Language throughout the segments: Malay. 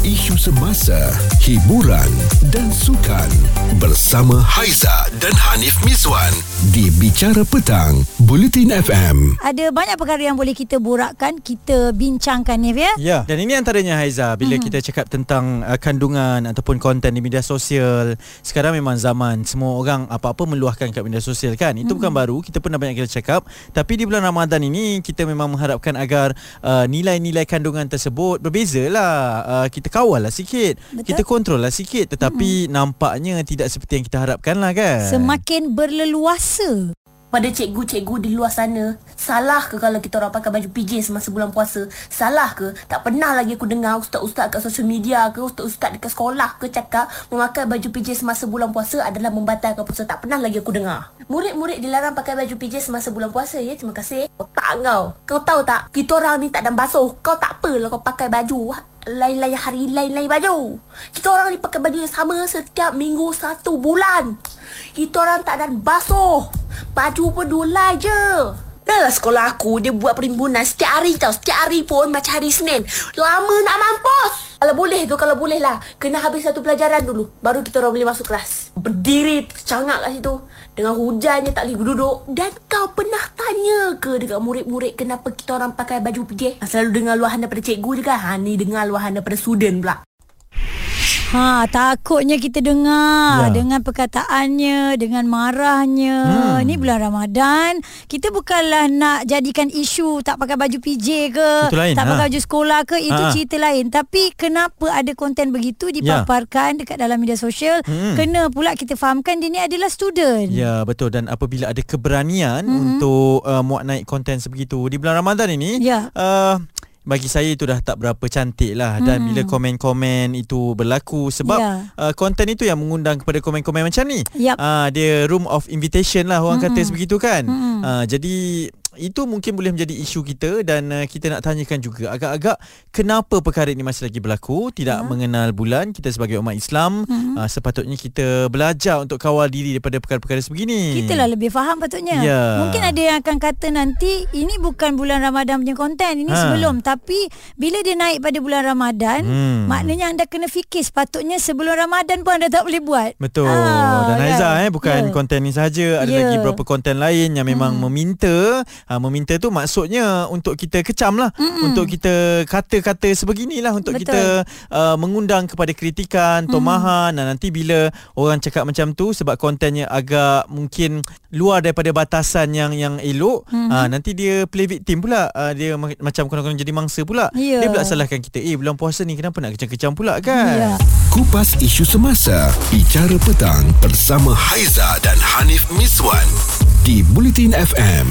isu semasa, hiburan dan sukan bersama Haiza dan Hanif Miswan di Bicara Petang, Bulletin FM. Ada banyak perkara yang boleh kita borakkan, kita bincangkan Nif ya. Ya, dan ini antaranya Haiza bila hmm. kita cakap tentang uh, kandungan ataupun konten di media sosial. Sekarang memang zaman semua orang apa-apa meluahkan kat media sosial kan. Itu Mhm. bukan baru, kita pernah banyak kita cakap. Tapi di bulan Ramadan ini kita memang mengharapkan agar uh, nilai-nilai kandungan tersebut berbezalah. Uh, kita kawal lah sikit. Betul. Kita kontrol lah sikit tetapi hmm. nampaknya tidak seperti yang kita harapkan lah kan. Semakin berleluasa. pada cikgu-cikgu di luar sana Salah ke kalau kita orang pakai baju PJ semasa bulan puasa Salah ke Tak pernah lagi aku dengar ustaz-ustaz kat sosial media ke Ustaz-ustaz dekat sekolah ke cakap Memakai baju PJ semasa bulan puasa adalah membatalkan puasa Tak pernah lagi aku dengar Murid-murid dilarang pakai baju PJ semasa bulan puasa ya Terima kasih Otak kau Kau tahu tak Kita orang ni tak ada basuh Kau tak apalah kau pakai baju lain-lain hari lain-lain baju. Kita orang ni pakai baju yang sama setiap minggu satu bulan. Kita orang tak ada basuh. Baju pun dua je. Dalam sekolah aku dia buat perhimpunan setiap hari tau. Setiap hari pun macam hari Senin. Lama nak mampus. Kalau boleh tu kalau boleh lah. Kena habis satu pelajaran dulu. Baru kita orang boleh masuk kelas. Berdiri tercangak kat situ. Dengan hujannya tak boleh duduk. Dan kau pernah tanya ke dekat murid-murid kenapa kita orang pakai baju PJ? Selalu dengar luahan daripada cikgu je kan? Ha ni dengar luahan daripada student pula. Ha, takutnya kita dengar Ya. dengan perkataannya, dengan marahnya. Hmm. Ni bulan Ramadan, kita bukanlah nak jadikan isu tak pakai baju PJ ke, Itu lain, tak ha. pakai baju sekolah ke, itu Ha. cerita lain. Tapi kenapa ada konten begitu dipaparkan dekat dalam media sosial? Hmm. Kena pula kita fahamkan dia ni adalah student. Ya betul dan apabila ada keberanian mm-hmm. untuk uh, muat naik konten sebegitu di bulan Ramadan ini Ya. uh, bagi saya itu dah tak berapa cantik lah dan Mm-mm. bila komen-komen itu berlaku sebab Ya. uh, konten itu yang mengundang kepada komen-komen macam ni Yap. uh, dia room of invitation lah orang Mm-mm. kata sebegitu kan Mm-mm. uh, jadi itu mungkin boleh menjadi isu kita dan uh, kita nak tanyakan juga agak-agak kenapa perkara ini masih lagi berlaku tidak Ya. mengenal bulan kita sebagai umat Islam Mhm. uh, sepatutnya kita belajar untuk kawal diri daripada perkara-perkara sebegini Kita lah lebih faham patutnya. Ya. Mungkin ada yang akan kata nanti ini bukan bulan Ramadan punya konten, ini Ha. sebelum. Tapi bila dia naik pada bulan Ramadan, Hmm. maknanya anda kena fikir sepatutnya sebelum Ramadan pun anda tak boleh buat. Betul. Ah, Dan kan? Haiza eh bukan Ya. konten ni saja, ada Ya. lagi beberapa konten lain yang memang Hmm. meminta, ha, meminta tu maksudnya untuk kita kecam lah, Mm-mm. untuk kita kata-kata sebeginilah untuk Betul. kita uh, mengundang kepada kritikan, tomahan dan nanti bila orang cakap macam tu sebab kontennya agak mungkin luar daripada batasan yang yang elok, Mhm. ha, nanti dia play victim pula, uh, dia ma- macam konon-konon jadi mangsa pula. Ya. Dia pula salahkan kita, eh bulan puasa ni kenapa nak kecam-kecam pula kan? Ya. Kupas isu semasa, Bicara Petang bersama Haiza dan Hanif Miswan di Bulletin FM.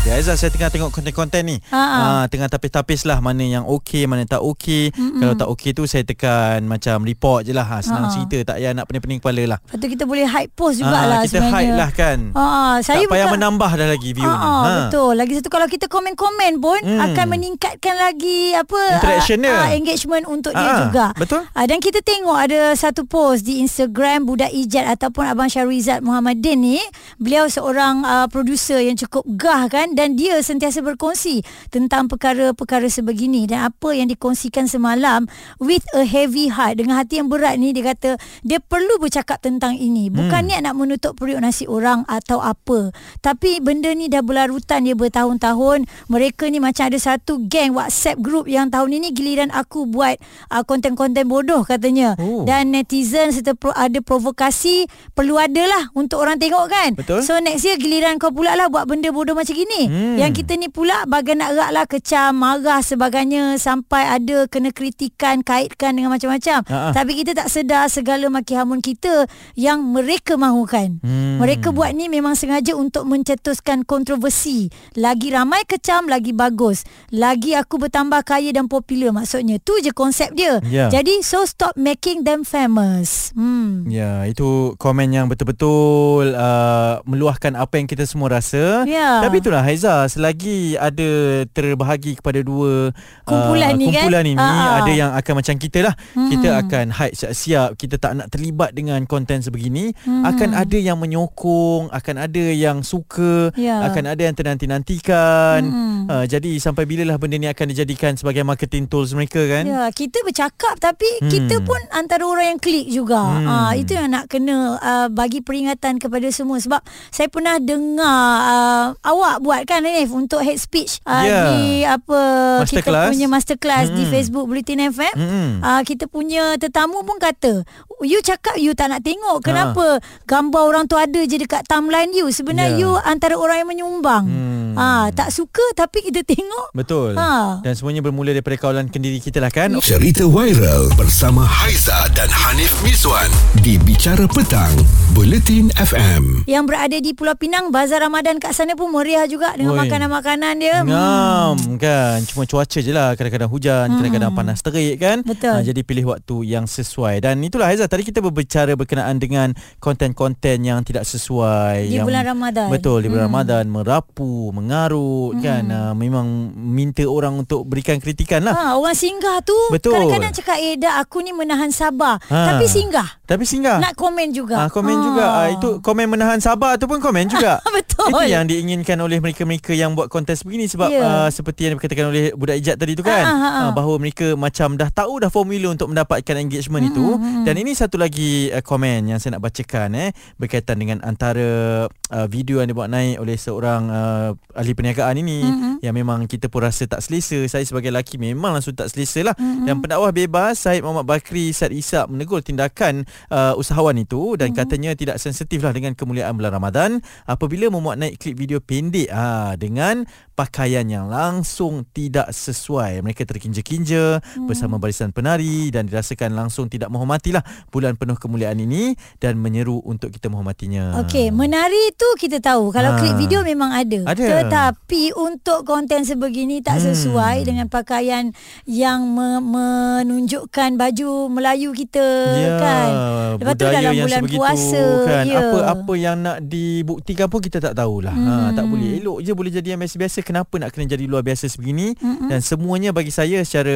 Ya Aizah saya tengah tengok konten-konten ni Ha, ha. ha, Tengah tapis-tapis lah Mana yang okey Mana tak okey Mm-mm. Kalau tak okey tu Saya tekan macam report je lah ha, Senang Ha, ha. cerita Tak payah nak pening-pening kepala lah Lepas tu kita boleh hide post Ha, jugalah Kita sebenarnya. hide lah kan Ha, saya Tak payah bukan- menambah dah lagi view Ah, ni ah, betul. Lagi satu kalau kita komen-komen pun Hmm. akan meningkatkan lagi apa Interaction dia. ah, engagement untuk dia Ah, juga. betul. Ah, dan kita tengok ada satu post di Instagram Budak Ijat ataupun Abang Syarizat Muhammadin ni, beliau seorang uh, producer yang cukup gah kan dan dia sentiasa berkongsi tentang perkara-perkara sebegini dan apa yang dikongsikan semalam with a heavy heart dengan hati yang berat ni dia kata dia perlu bercakap tentang ini. Bukan Hmm. niat nak menutup periuk nasi orang atau apa. Tapi benda ni dah berlarutan dia bertahun-tahun. Mereka ni macam ada satu geng WhatsApp group yang tahun ini giliran aku buat uh, konten-konten bodoh katanya. Oh. Dan netizen serta pro, ada provokasi perlu ada lah untuk orang tengok kan. Betul. So next year giliran kau pula lah buat benda bodoh macam gini. Hmm. Yang kita ni pula bagai nak erat lah kecam, marah sebagainya sampai ada kena kritikan, kaitkan dengan macam-macam. Ha-ha. Tapi kita tak sedar segala maki hamun kita yang mereka mahukan. Hmm. Mereka buat ni memang sengaja untuk mencetuskan kontroversi. Lagi ramai kecam, lagi bagus. Lagi aku bertambah kaya dan popular maksudnya. Tu je konsep dia. Ya. Jadi so stop making them famous. Hmm. Ya, itu komen yang betul-betul uh, meluahkan apa yang kita semua rasa. Ya. Tapi itulah Haiza selagi ada terbahagi kepada dua Kumpulan uh, ni kan? kumpulan ini Ah, ah. ada yang akan macam kita lah kita akan hide siap-siap kita tak nak terlibat dengan konten sebegini akan ada yang menyokong akan ada yang suka Ya. akan ada yang ternanti-nantikan Mm. uh, jadi sampai bilalah benda ni akan dijadikan sebagai marketing tools mereka kan Ya, kita bercakap tapi Hmm. kita pun antara orang yang klik juga. Hmm. Ah, itu yang nak kena uh, bagi peringatan kepada semua sebab saya pernah dengar uh, awak buat kan Hanif untuk hate speech uh, Ya. di apa kita punya masterclass di Hmm. Facebook Bulletin FM. Mm-mm. Uh, kita punya tetamu pun kata You cakap you tak nak tengok Ha. Kenapa Gambar orang tu ada je Dekat timeline you Sebenarnya Ya. you Antara orang yang menyumbang Hmm. Ah, Tak suka Tapi kita tengok Betul. Ha. Dan semuanya bermula daripada kawalan kendiri kita lah kan. Cerita viral bersama Haiza dan Hanif Miswan di Bicara Petang, Buletin FM. Yang berada di Pulau Pinang Bazar Ramadan kat sana pun meriah juga Dengan Oi. makanan-makanan dia Ngam kan Cuma cuaca je lah Kadang-kadang hujan Kadang-kadang panas terik kan Hmm. Betul. Ah, Jadi pilih waktu yang sesuai Dan itulah Haizah Tadi kita berbicara berkenaan dengan Konten-konten yang tidak sesuai Di yang, bulan Ramadan. Betul Di bulan Hmm. Ramadan Merapu Mengarut kan Ah, Memang minta orang untuk berikan kritikan lah Ha, orang singgah tu Betul. kadang-kadang cakap eh dah aku ni menahan sabar. Ha. Tapi singgah. Tapi singgah Nak komen juga. Ah, komen juga ah, Itu komen menahan sabar tu pun komen juga Betul. Itu yang diinginkan oleh mereka-mereka Yang buat kontes begini Sebab yeah. uh, seperti yang dikatakan oleh Budak Ijat tadi tu kan? Ah, ah, ah. uh, Bahawa mereka macam dah tahu dah formula Untuk mendapatkan engagement itu. Dan ini satu lagi uh, komen Yang saya nak bacakan eh Berkaitan dengan antara uh, Video yang dibuat naik oleh seorang uh, Ahli perniagaan ini Yang memang kita pun rasa tak selesa. Saya sebagai lelaki memang langsung tak selesa lah. Dan pendakwah bebas Syed Muhammad Bakri Syed Isak menegur tindakan uh, usahawan itu dan katanya tidak sensitif lah dengan kemuliaan bulan Ramadan. Apabila memuat naik klip video pendek dengan pakaian yang langsung tidak sesuai. Mereka terkinja-kinja bersama barisan penari dan dirasakan langsung tidak menghormatilah bulan penuh kemuliaan ini dan menyeru untuk kita menghormatinya. Okey, menari tu kita tahu. Kalau Ha. klip video memang ada. Ada. Tetapi untuk konten sebegini tak Hmm. sesuai dengan pakaian yang me- menunjukkan baju Melayu kita Ya, kan. Lepas tu budaya dalam yang bulan puasa. kan. Ya. Apa apa yang nak dibuktikan pun kita tak tahulah. Hmm. Ha, tak boleh. Elok je boleh jadi yang biasa-biasa. Kenapa nak kena jadi luar biasa sebegini? Mm-mm. Dan semuanya bagi saya secara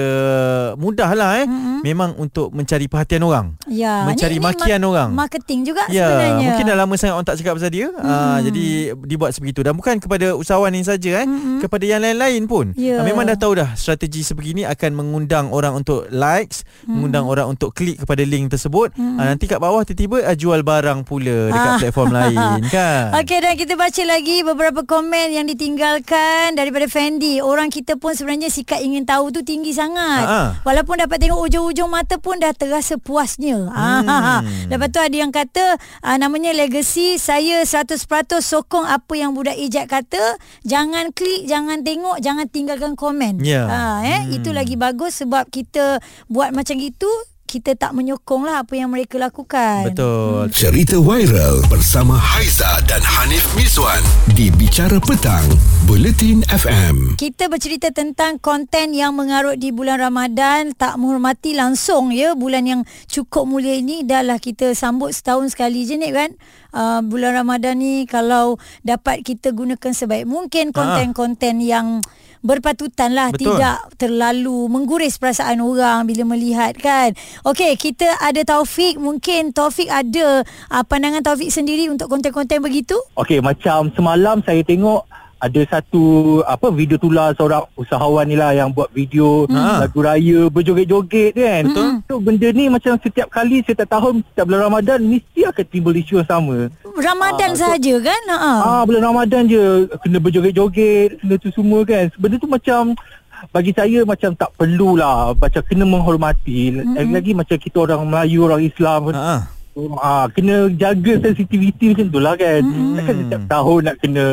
mudah lah eh. Mm-mm. Memang untuk mencari perhatian orang. Ya, mencari ni- ni makian ma- orang. Marketing juga Ya, sebenarnya. mungkin dah lama sangat orang tak cakap pasal dia. Hmm. Uh, jadi dibuat sebegitu dan bukan kepada usahawan ini saja eh, Mm-mm. kepada yang lain-lain pun. Ya. Ah, memang dah tahu dah strategi sebegini akan mengundang orang untuk likes, mengundang orang untuk klik kepada link tersebut. Uh, nanti kat bawah tiba-tiba uh, jual barang pula dekat Ah. platform lain kan. Okey dan kita baca lagi beberapa komen yang ditinggalkan daripada Fendi. Orang kita pun sebenarnya sikat ingin tahu tu tinggi sangat. Ha-ha. Walaupun dapat tengok ujung-ujung mata pun dah terasa puasnya. Hmm. Lepas tu ada yang kata uh, namanya legacy saya 100% sokong apa yang budak ijat kata. Jangan klik, jangan tengok, jangan tinggalkan komen. Ya. Ha, eh Hmm. itu lagi bagus sebab kita buat macam itu kita tak menyokong lah apa yang mereka lakukan. Betul. Cerita viral bersama Haiza dan Hanif Miswan di Bicara Petang, Buletin FM. Kita bercerita tentang konten yang mengarut di bulan Ramadan tak menghormati langsung ya bulan yang cukup mulia ini dah lah kita sambut setahun sekali je ni kan uh, bulan Ramadan ni kalau dapat kita gunakan sebaik mungkin konten-konten yang berpatutan lah Betul. tidak terlalu mengguris perasaan orang bila melihat kan. Okey, kita ada Taufik. Mungkin Taufik ada uh, pandangan Taufik sendiri untuk konten-konten begitu? Okey, macam semalam saya tengok ada satu apa video tular seorang usahawan ni lah yang buat video Ha. lagu raya berjoget-joget kan. Betul. So benda ni macam setiap kali setiap tahun setiap bulan Ramadan mesti akan timbul isu yang sama. Ramadan so- sahaja kan? Ha. Ah bulan Ramadan je kena berjoget-joget, kena tu semua kan. Benda tu macam bagi saya macam tak perlulah macam kena menghormati Mm-mm. lagi-lagi macam kita orang Melayu orang Islam Ha. Ah, kena jaga sensitiviti macam tu lah kan. Mm-mm. Takkan setiap tahun nak kena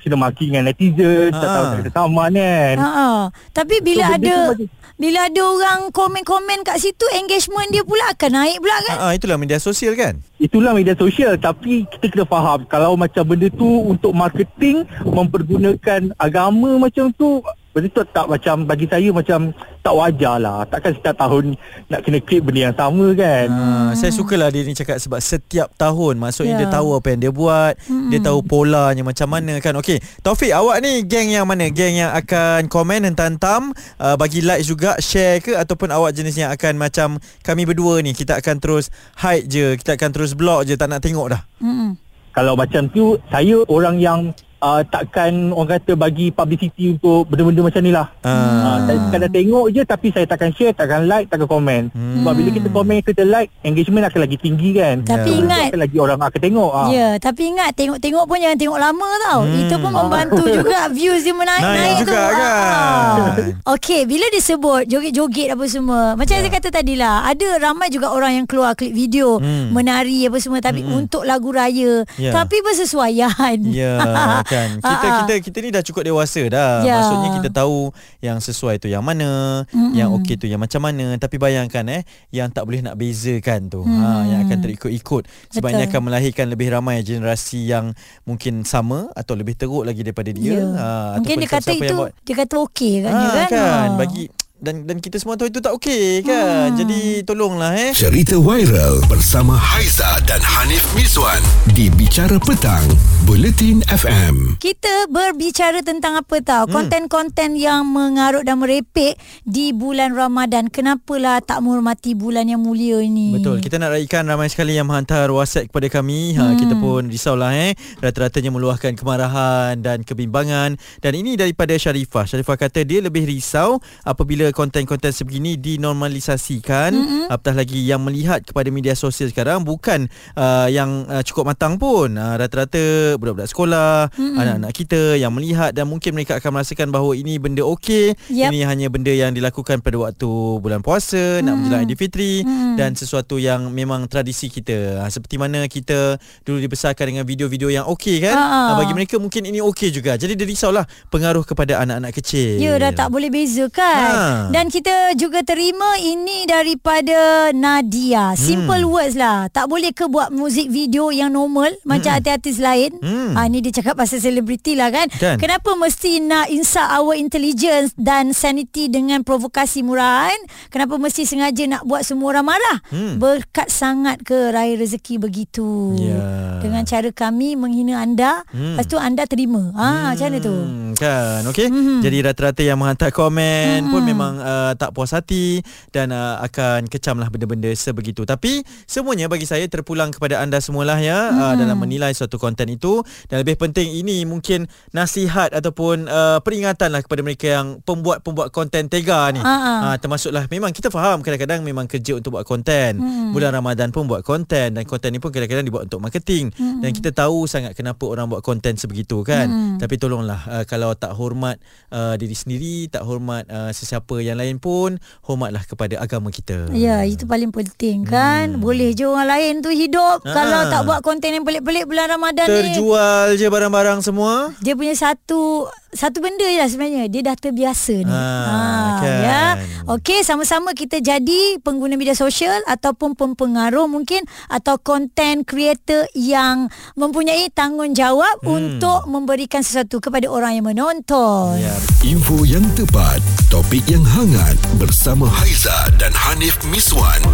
kena maki dengan netizen, tak Ah. tahu nak kena saman kan. Ha. Tapi bila So, ada macam- bila ada orang komen-komen kat situ engagement dia pula akan naik pula kan? Ha, itulah media sosial kan. Itulah media sosial tapi kita kena faham kalau macam benda tu untuk marketing mempergunakan agama macam tu Benda tu tak macam bagi saya macam tak wajar lah. Takkan setiap tahun nak kena klip benda yang sama kan. Ha, saya sukalah dia ni cakap sebab setiap tahun maksudnya Ya. dia tahu apa yang dia buat, hmm. dia tahu polanya macam mana kan. Okey, Taufik awak ni geng yang mana? Geng yang akan komen dan tantam, uh, bagi like juga, share ke ataupun awak jenis yang akan macam kami berdua ni kita akan terus hide je, kita akan terus block je tak nak tengok dah. Mm-mm. Kalau macam tu, saya orang yang uh, takkan orang kata bagi publicity untuk benda-benda macam ni lah. Ah. Uh, saya sekadar tengok je tapi saya takkan share, takkan like, takkan komen. Hmm. Sebab bila kita komen, kita like, engagement akan lagi tinggi kan. Tapi Ya. ingat Akan lagi orang akan tengok. ah. Ya, tapi ingat tengok-tengok pun jangan tengok lama tau. Hmm. Itu pun membantu juga views dia menaik-naik Naik tu. juga kan. Ah. Okey, bila disebut joget-joget apa semua. Macam Ya. yeah. saya kata tadi lah, ada ramai juga orang yang keluar klip video Hmm. menari apa semua tapi untuk lagu raya. Ya. Tapi bersesuaian. Ya kan Kita Ah, ah. kita kita ni dah cukup dewasa dah Ya. Maksudnya kita tahu Yang sesuai tu yang mana Mm-mm. Yang okey tu yang macam mana Tapi bayangkan eh Yang tak boleh nak bezakan tu Hmm. ha, Yang akan terikut-ikut Sebab ini Betul. akan melahirkan lebih ramai generasi yang Mungkin sama Atau lebih teruk lagi daripada dia Ya. ha, Mungkin dia kata itu buat- dia kata okey kan, ha, dia kan. kan Ah. Bagi dan dan kita semua tahu itu tak okey kan Hmm. Jadi tolonglah eh Cerita viral bersama Haiza dan Hanif Miswan di Bicara Petang, Buletin FM. Kita berbicara tentang apa tahu Hmm. konten-konten yang mengarut dan merepek di bulan Ramadan. Kenapalah tak menghormati bulan yang mulia ini? Betul. Kita nak raikan ramai sekali yang menghantar WhatsApp kepada kami. Ha Hmm. kita pun risaulah eh. Rata-ratanya meluahkan kemarahan dan kebimbangan dan ini daripada Sharifah. Sharifah kata dia lebih risau apabila konten-konten sebegini dinormalisasikan. Mm-hmm. Apatah lagi yang melihat kepada media sosial sekarang bukan uh, yang uh, cukup matang pun. Uh, rata-rata budak-budak sekolah, mm-hmm. anak-anak kita yang melihat dan mungkin mereka akan merasakan bahawa ini benda okey. Yep. Ini hanya benda yang dilakukan pada waktu bulan puasa, nak menjelang Aidilfitri Hmm. dan sesuatu yang memang tradisi kita. Ha, seperti mana kita dulu dibesarkan dengan video-video yang okey kan? Ha. Ha, bagi mereka mungkin ini okey juga. Jadi dia risaulah pengaruh kepada anak-anak kecil. Ya dah tak boleh beza kan Ha. Dan kita juga terima ini daripada Nadia. Simple Hmm. words lah. Tak boleh ke buat muzik video yang normal? Macam artis-artis lain? Hmm. ha, Ni dia cakap pasal selebriti lah kan? Kan. Kenapa mesti nak insult our intelligence Dan sanity dengan provokasi murahan? Kenapa mesti sengaja nak buat semua orang marah? Hmm. Berkat sangat ke raya rezeki begitu? Ya. Dengan cara kami menghina anda Hmm. Lepas tu anda terima. Ha, Macam mana tu? Hmm, kan okey mm-hmm. jadi rata-rata yang menghantar komen mm-hmm. pun memang uh, tak puas hati dan uh, akan kecamlah benda-benda sebegitu tapi semuanya bagi saya terpulang kepada anda semualah ya mm-hmm. uh, dalam menilai suatu konten itu dan lebih penting ini mungkin nasihat ataupun uh, peringatan lah kepada mereka yang pembuat-pembuat konten tega ni ha. uh, termasuklah memang kita faham kadang-kadang memang kerja untuk buat konten mm-hmm. bulan Ramadan pun buat konten dan konten ni pun kadang-kadang dibuat untuk marketing mm-hmm. dan kita tahu sangat kenapa orang buat konten sebegitu kan mm-hmm. tapi tolonglah uh, kalau tak hormat uh, diri sendiri tak hormat uh, sesiapa yang lain pun hormatlah kepada agama kita Ya, itu paling penting kan. Hmm. Boleh je orang lain tu hidup Ha. kalau tak buat konten yang pelik-pelik bulan Ramadan ni. terjual je barang-barang semua Dia punya satu satu benda je lah sebenarnya. Dia dah terbiasa ni. Ha, kan. ya. Okey, sama-sama kita jadi pengguna media sosial ataupun pempengaruh mungkin atau content creator yang mempunyai tanggungjawab hmm. untuk memberikan sesuatu kepada orang yang menonton. ya Info yang tepat, topik yang hangat bersama Haiza dan Hanif Miswan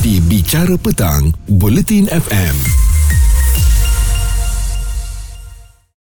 di Bicara Petang, Buletin FM.